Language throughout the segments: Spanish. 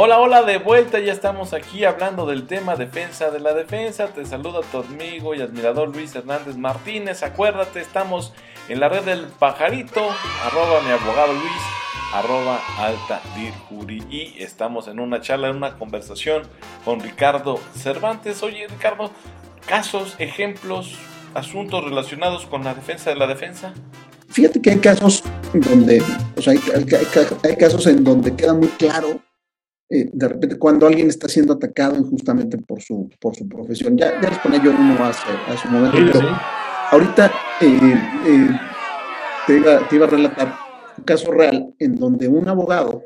Hola, hola, de vuelta, ya estamos aquí hablando del tema defensa de la defensa. Te saluda tu amigo y admirador Luis Hernández Martínez. Acuérdate, estamos en la red del pajarito, arroba mi abogado Luis, arroba alta y estamos en una charla, en una conversación con Ricardo Cervantes. Oye, Ricardo, casos, ejemplos, asuntos relacionados con la defensa de la defensa. Fíjate que hay casos donde, o sea, hay, hay casos en donde queda muy claro eh, de repente cuando alguien está siendo atacado injustamente por su, por su profesión. Ya, ya les ponía yo uno hace, a su momento. Ahorita eh, eh, te, iba, te, iba, a relatar un caso real en donde un abogado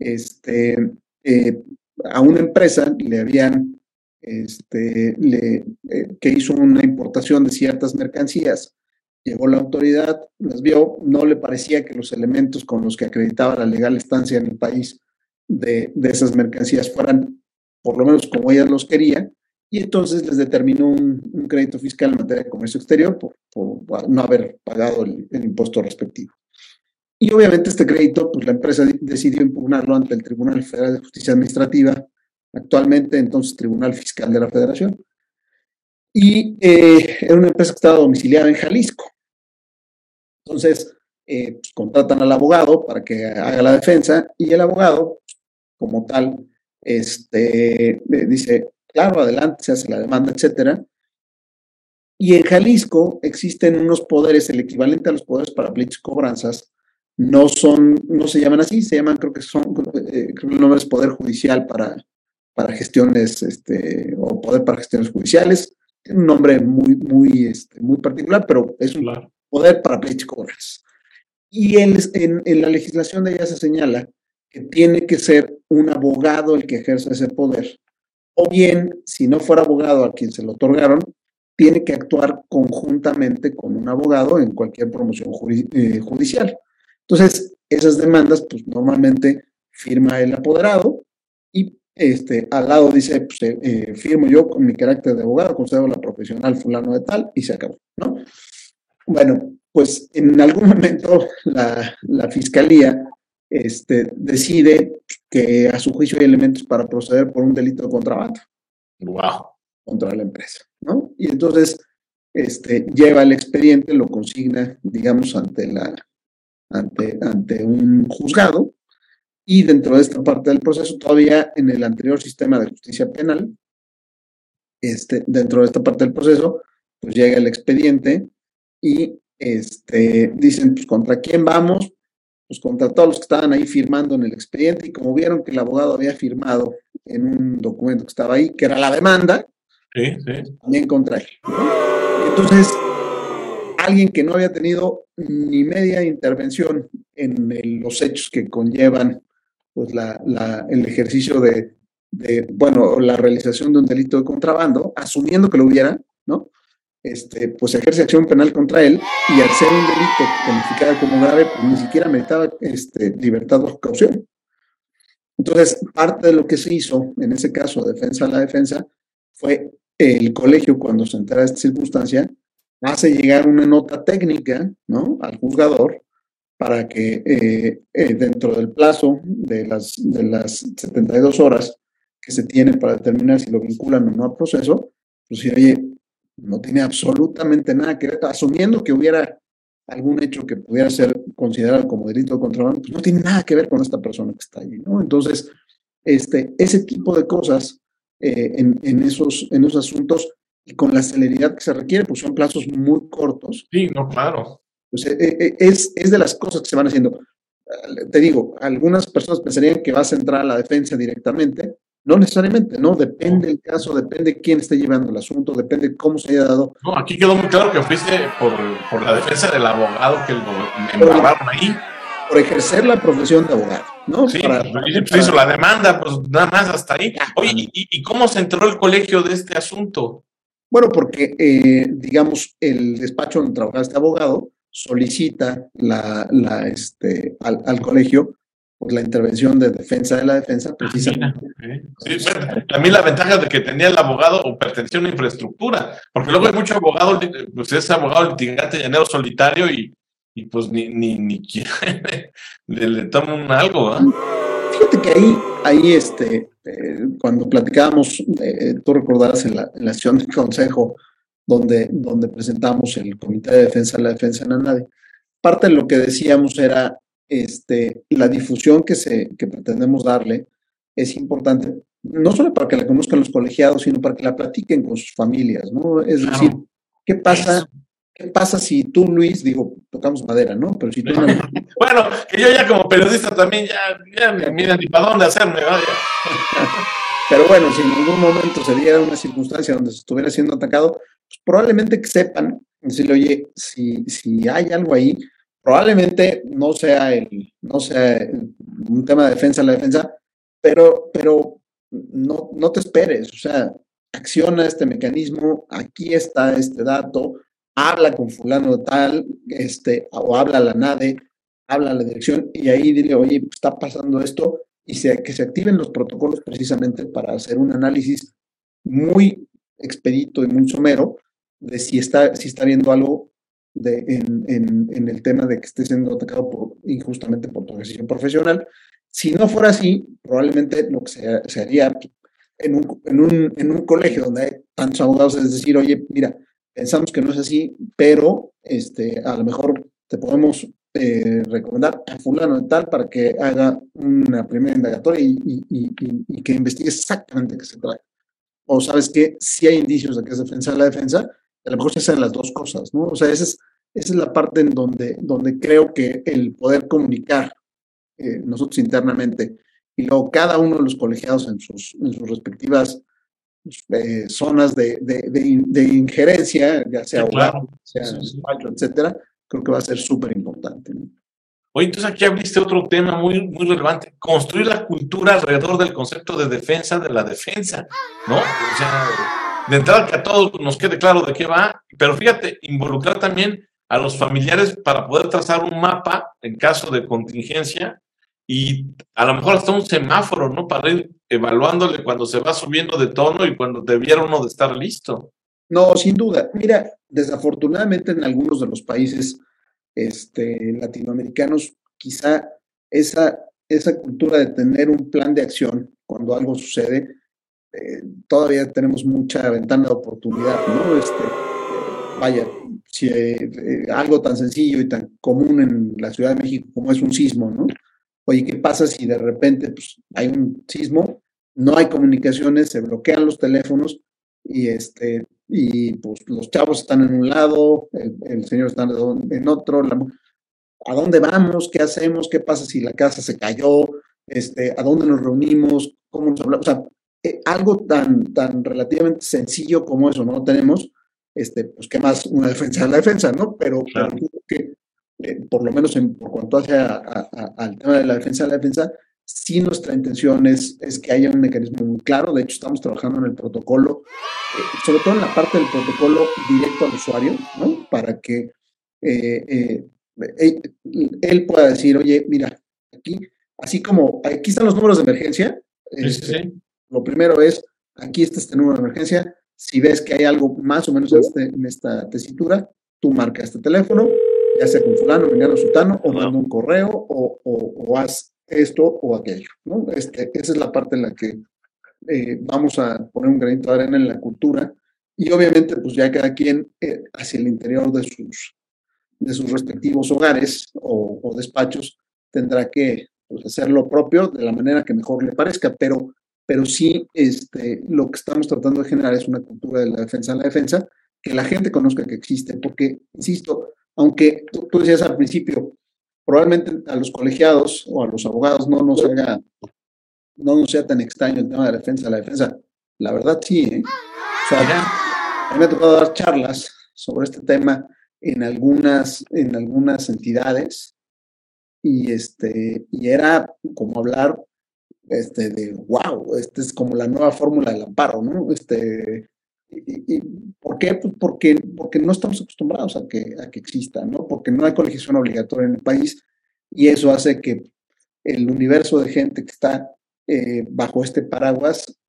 este, a una empresa le habían, este, le, que hizo una importación de ciertas mercancías, llegó la autoridad, las vio, no le parecía que los elementos con los que acreditaba la legal estancia en el país de, esas mercancías fueran por lo menos como ella los quería, y entonces les determinó un, crédito fiscal en materia de comercio exterior por, no haber pagado el, impuesto respectivo. Y obviamente este crédito, pues la empresa decidió impugnarlo ante el Tribunal Federal de Justicia Administrativa, actualmente entonces Tribunal Fiscal de la Federación. Y eh, era una empresa que estaba domiciliada en Jalisco. Entonces, eh, pues, contratan al abogado para que haga la defensa y el abogado como tal, este, dice, claro, adelante, se hace la demanda, etcétera. Y en Jalisco existen unos poderes, el equivalente a los poderes para pleitos y cobranzas, no son, no se llaman así, se llaman, creo que son, eh, creo que el nombre es Poder Judicial para, para gestiones, este, o Poder para gestiones judiciales, tiene un nombre muy, muy, este, muy particular, pero es un poder para pleitos y cobranzas. Y en, en, en, la legislación de ella se señala que tiene que ser un abogado el que ejerza ese poder. O bien, si no fuera abogado a quien se lo otorgaron, tiene que actuar conjuntamente con un abogado en cualquier promoción eh, judicial. Entonces, esas demandas, pues normalmente firma el apoderado y este, al lado dice, pues, eh, eh, firmo yo con mi carácter de abogado, concedo la profesional fulano de tal y se acabó, ¿no? Bueno, pues en algún momento la, la fiscalía este, decide que a su juicio hay elementos para proceder por un delito de contrabando. Wow. Contra la empresa, ¿no? Y entonces este, lleva el expediente, lo consigna, digamos, ante, la, ante, ante un juzgado y dentro de esta parte del proceso, todavía en el anterior sistema de justicia penal, este, dentro de esta parte del proceso, pues llega el expediente y este, dicen, pues, ¿contra quién vamos? Pues contra todos los que estaban ahí firmando en el expediente y como vieron que el abogado había firmado en un documento que estaba ahí, que era la demanda, también contra él. Entonces, alguien que no había tenido ni media intervención en los hechos que conllevan pues la, el ejercicio de, de, bueno, la realización de un delito de contrabando, asumiendo que lo hubiera, ¿no? Este, pues ejerce acción penal contra él y al ser un delito calificado como grave, pues ni siquiera meritaba este, libertad bajo caución. Entonces, parte de lo que se hizo en ese caso, defensa a la defensa, fue el colegio, cuando se entera de esta circunstancia, hace llegar una nota técnica ¿no? al juzgador para que eh, eh, dentro del plazo de las, de las 72 horas que se tiene para determinar si lo vinculan o no al proceso, pues si, oye, no tiene absolutamente nada que ver, asumiendo que hubiera algún hecho que pudiera ser considerado como delito de contrabando, pues no tiene nada que ver con esta persona que está allí, ¿no? Entonces, este, ese tipo de cosas eh, en, en, esos, en esos asuntos y con la celeridad que se requiere, pues son plazos muy cortos. Sí, no, claro. Pues eh, eh, es, es de las cosas que se van haciendo. Te digo, algunas personas pensarían que vas a entrar a la defensa directamente, no necesariamente, ¿no? Depende el caso, depende quién esté llevando el asunto, depende cómo se haya dado. No, aquí quedó muy claro que fuiste por, por la defensa del abogado que lo embarraron ahí. Por ejercer la profesión de abogado, ¿no? Sí, para, pues, hizo la demanda, pues nada más hasta ahí. Oye, ¿y, ¿y, cómo se entró el colegio de este asunto? Bueno, porque, eh, digamos, el despacho donde trabajaba este abogado solicita la, la, este, al, al colegio por la intervención de defensa de la defensa, precisamente. Sí, también la ventaja de que tenía el abogado o pertenecía a una infraestructura, porque luego hay mucho abogado, pues es abogado litigante llanero solitario y, y pues ni, ni, ni le, le toman algo, ¿ah? fíjate que ahí, ahí este, eh, cuando platicábamos, eh, tú recordarás en la, en la sesión de consejo donde, donde presentamos el Comité de Defensa de la Defensa en nadie, parte de lo que decíamos era este, la difusión que, se, que pretendemos darle es importante, no solo para que la conozcan los colegiados, sino para que la platiquen con sus familias, ¿no? Es decir, ¿qué pasa? ¿Qué pasa si tú, Luis, digo, tocamos madera, ¿no? Pero si tú... bueno, que yo ya como periodista también ya, ya me mira ni para dónde hacerme, vaya. Pero bueno, si en algún momento se diera una circunstancia donde se estuviera siendo atacado, pues probablemente que sepan, decirle, oye, si, si hay algo ahí, probablemente no sea, el, no sea un tema de defensa la defensa, pero, pero no, no te esperes, o sea, acciona este mecanismo, aquí está este dato, habla con fulano tal, este, o habla a la NADE, habla a la dirección y ahí dile, oye, está pasando esto y que se activen los protocolos precisamente para hacer un análisis muy expedito y muy somero de si está, si está viendo algo de, en, en, en, el tema de que esté siendo atacado por, injustamente por tu decisión profesional. Si no fuera así, probablemente lo que se, se haría en un, en, un, en un colegio donde hay tantos abogados es decir, oye, mira, pensamos que no es así, pero este, a lo mejor te podemos eh, recomendar a fulano de tal para que haga una primera indagatoria y, y, y, y que investigue exactamente qué se trata. O sabes que si hay indicios de que es defensa de la defensa, a lo mejor se hacen las dos cosas, ¿no? O sea, esa es, esa es la parte en donde, donde creo que el poder comunicar eh, nosotros internamente y luego cada uno de los colegiados en sus, en sus respectivas eh, zonas de, de, de, injerencia, ya sea claro. sea etcétera, creo que va a ser súper importante. ¿no? Oye, entonces aquí abriste otro tema muy, muy relevante, construir la cultura alrededor del concepto de defensa de la defensa, ¿no? O sea, de entrada que a todos nos quede claro de qué va, pero fíjate, involucrar también a los familiares para poder trazar un mapa en caso de contingencia y a lo mejor hasta un semáforo, ¿no? Para ir evaluándole cuando se va subiendo de tono y cuando debiera uno de estar listo. No, sin duda. Mira, desafortunadamente en algunos de los países este, latinoamericanos, quizá esa, esa cultura de tener un plan de acción cuando algo sucede, eh, todavía tenemos mucha ventana de oportunidad, ¿no? Este, vaya, si eh, algo tan sencillo y tan común en la Ciudad de México como es un sismo, ¿no? Oye, ¿qué pasa si de repente pues, hay un sismo, no hay comunicaciones, se bloquean los teléfonos y, este, y pues los chavos están en un lado, el, señor está en otro, ¿a dónde vamos? ¿Qué hacemos? ¿Qué pasa si la casa se cayó? Este, ¿A dónde nos reunimos? ¿Cómo nos hablamos? O sea, eh, algo tan, tan relativamente sencillo como eso, ¿no? Tenemos, este, pues, ¿qué más? Una defensa de la defensa, ¿no? Pero, claro. pero que eh, por lo menos en, por cuanto hace al tema de la defensa de la defensa, sí nuestra intención es, es, que haya un mecanismo muy claro. De hecho, estamos trabajando en el protocolo, eh, sobre todo en la parte del protocolo directo al usuario, ¿no? Para que eh, eh, él pueda decir, oye, mira, aquí, así como aquí están los números de emergencia. Sí, sí, sí. Lo primero es, aquí está este número de emergencia. Si ves que hay algo más o menos en, este, en esta tesitura, tú marca este teléfono, ya sea con fulano, veniano, sultano, o manda un correo, o, o, o, haz esto o aquello, ¿no? Este, esa es la parte en la que eh, vamos a poner un granito de arena en la cultura y obviamente pues ya cada quien eh, hacia el interior de sus, de sus respectivos hogares o, o despachos tendrá que pues, hacer lo propio de la manera que mejor le parezca, pero, pero sí este, lo que estamos tratando de generar es una cultura de la defensa en la defensa, que la gente conozca que existe, porque, insisto, aunque tú, tú, decías al principio, probablemente a los colegiados o a los abogados no nos haga, no nos sea tan extraño el tema de la defensa. La defensa, la verdad sí, ¿eh? O sea, a mí me ha tocado dar charlas sobre este tema en algunas, en algunas entidades y, este, y era como hablar este, de, wow, esta es como la nueva fórmula del amparo, ¿no? Este, ¿Y, y por qué? Pues porque, porque no estamos acostumbrados a que, a que exista, ¿no? Porque no hay colegiación obligatoria en el país y eso hace que el universo de gente que está eh, bajo este paraguas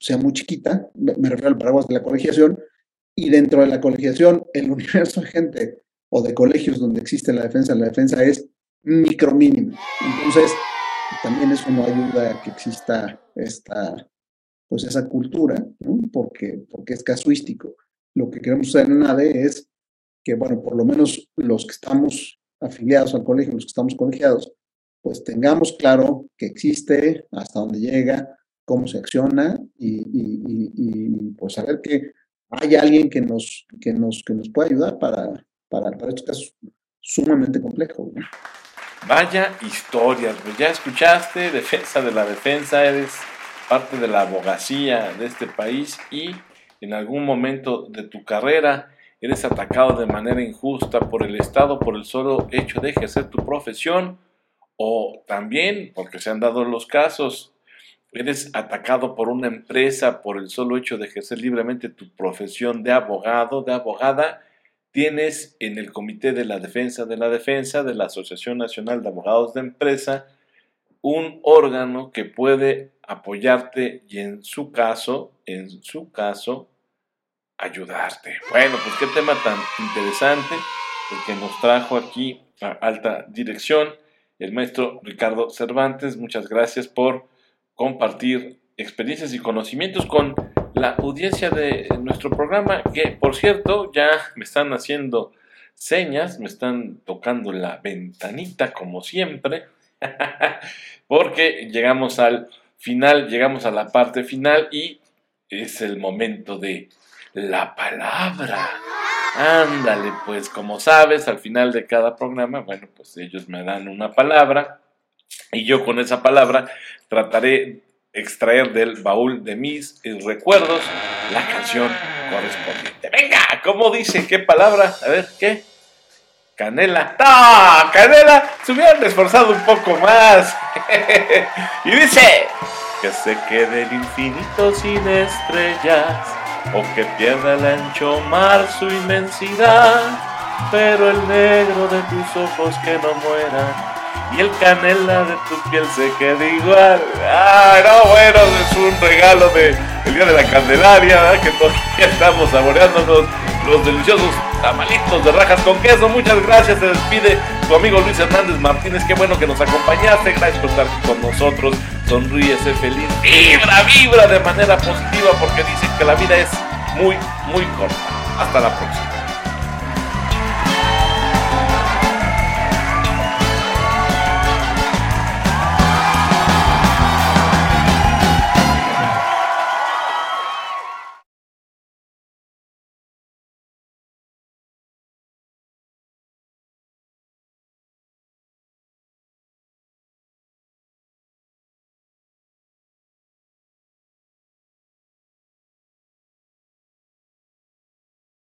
sea muy chiquita, me refiero al paraguas de la colegiación, y dentro de la colegiación, el universo de gente o de colegios donde existe la defensa, la defensa es micro mínimo. Entonces, también eso no ayuda a que exista esta, pues esa cultura, ¿no? porque, porque es casuístico. Lo que queremos hacer en ADE es que, bueno, por lo menos los que estamos afiliados al colegio, los que estamos colegiados, pues tengamos claro que existe, hasta dónde llega, cómo se acciona y, pues saber que hay alguien que nos, que nos, que nos puede ayudar para, para, para estos casos sumamente complejos. Vaya historias, pues ya escuchaste, defensa de la defensa, eres parte de la abogacía de este país y en algún momento de tu carrera eres atacado de manera injusta por el Estado por el solo hecho de ejercer tu profesión o también, porque se han dado los casos, eres atacado por una empresa por el solo hecho de ejercer libremente tu profesión de abogado, de abogada, tienes en el Comité de la Defensa de la Defensa de la Asociación Nacional de Abogados de Empresa un órgano que puede apoyarte y en su caso, en su caso, ayudarte. Bueno, pues qué tema tan interesante el que nos trajo aquí a alta dirección el maestro Ricardo Cervantes. Muchas gracias por compartir experiencias y conocimientos con la audiencia de nuestro programa, que por cierto ya me están haciendo señas, me están tocando la ventanita como siempre, porque llegamos al final, llegamos a la parte final y es el momento de la palabra. Ándale, pues como sabes, al final de cada programa, bueno, pues ellos me dan una palabra y yo con esa palabra trataré extraer del baúl de mis recuerdos la canción correspondiente. Venga, ¿cómo dice? ¿Qué palabra? A ver, ¿qué? Canela. ¡No! ¡Canela! Se hubieran esforzado un poco más. y dice que se quede el infinito sin estrellas o que pierda el ancho mar su inmensidad, pero el negro de tus ojos que no muera y el canela de tu piel se quede igual. Ah, no, bueno, es un regalo de el día de la Candelaria, que todavía estamos saboreándonos los deliciosos tamalitos de rajas con queso. Muchas gracias, se despide tu amigo Luis Hernández Martínez. Qué bueno que nos acompañaste, gracias por estar con nosotros. Sonríe, sé feliz, vibra, vibra de manera positiva porque dicen que la vida es muy, muy corta. Hasta la próxima.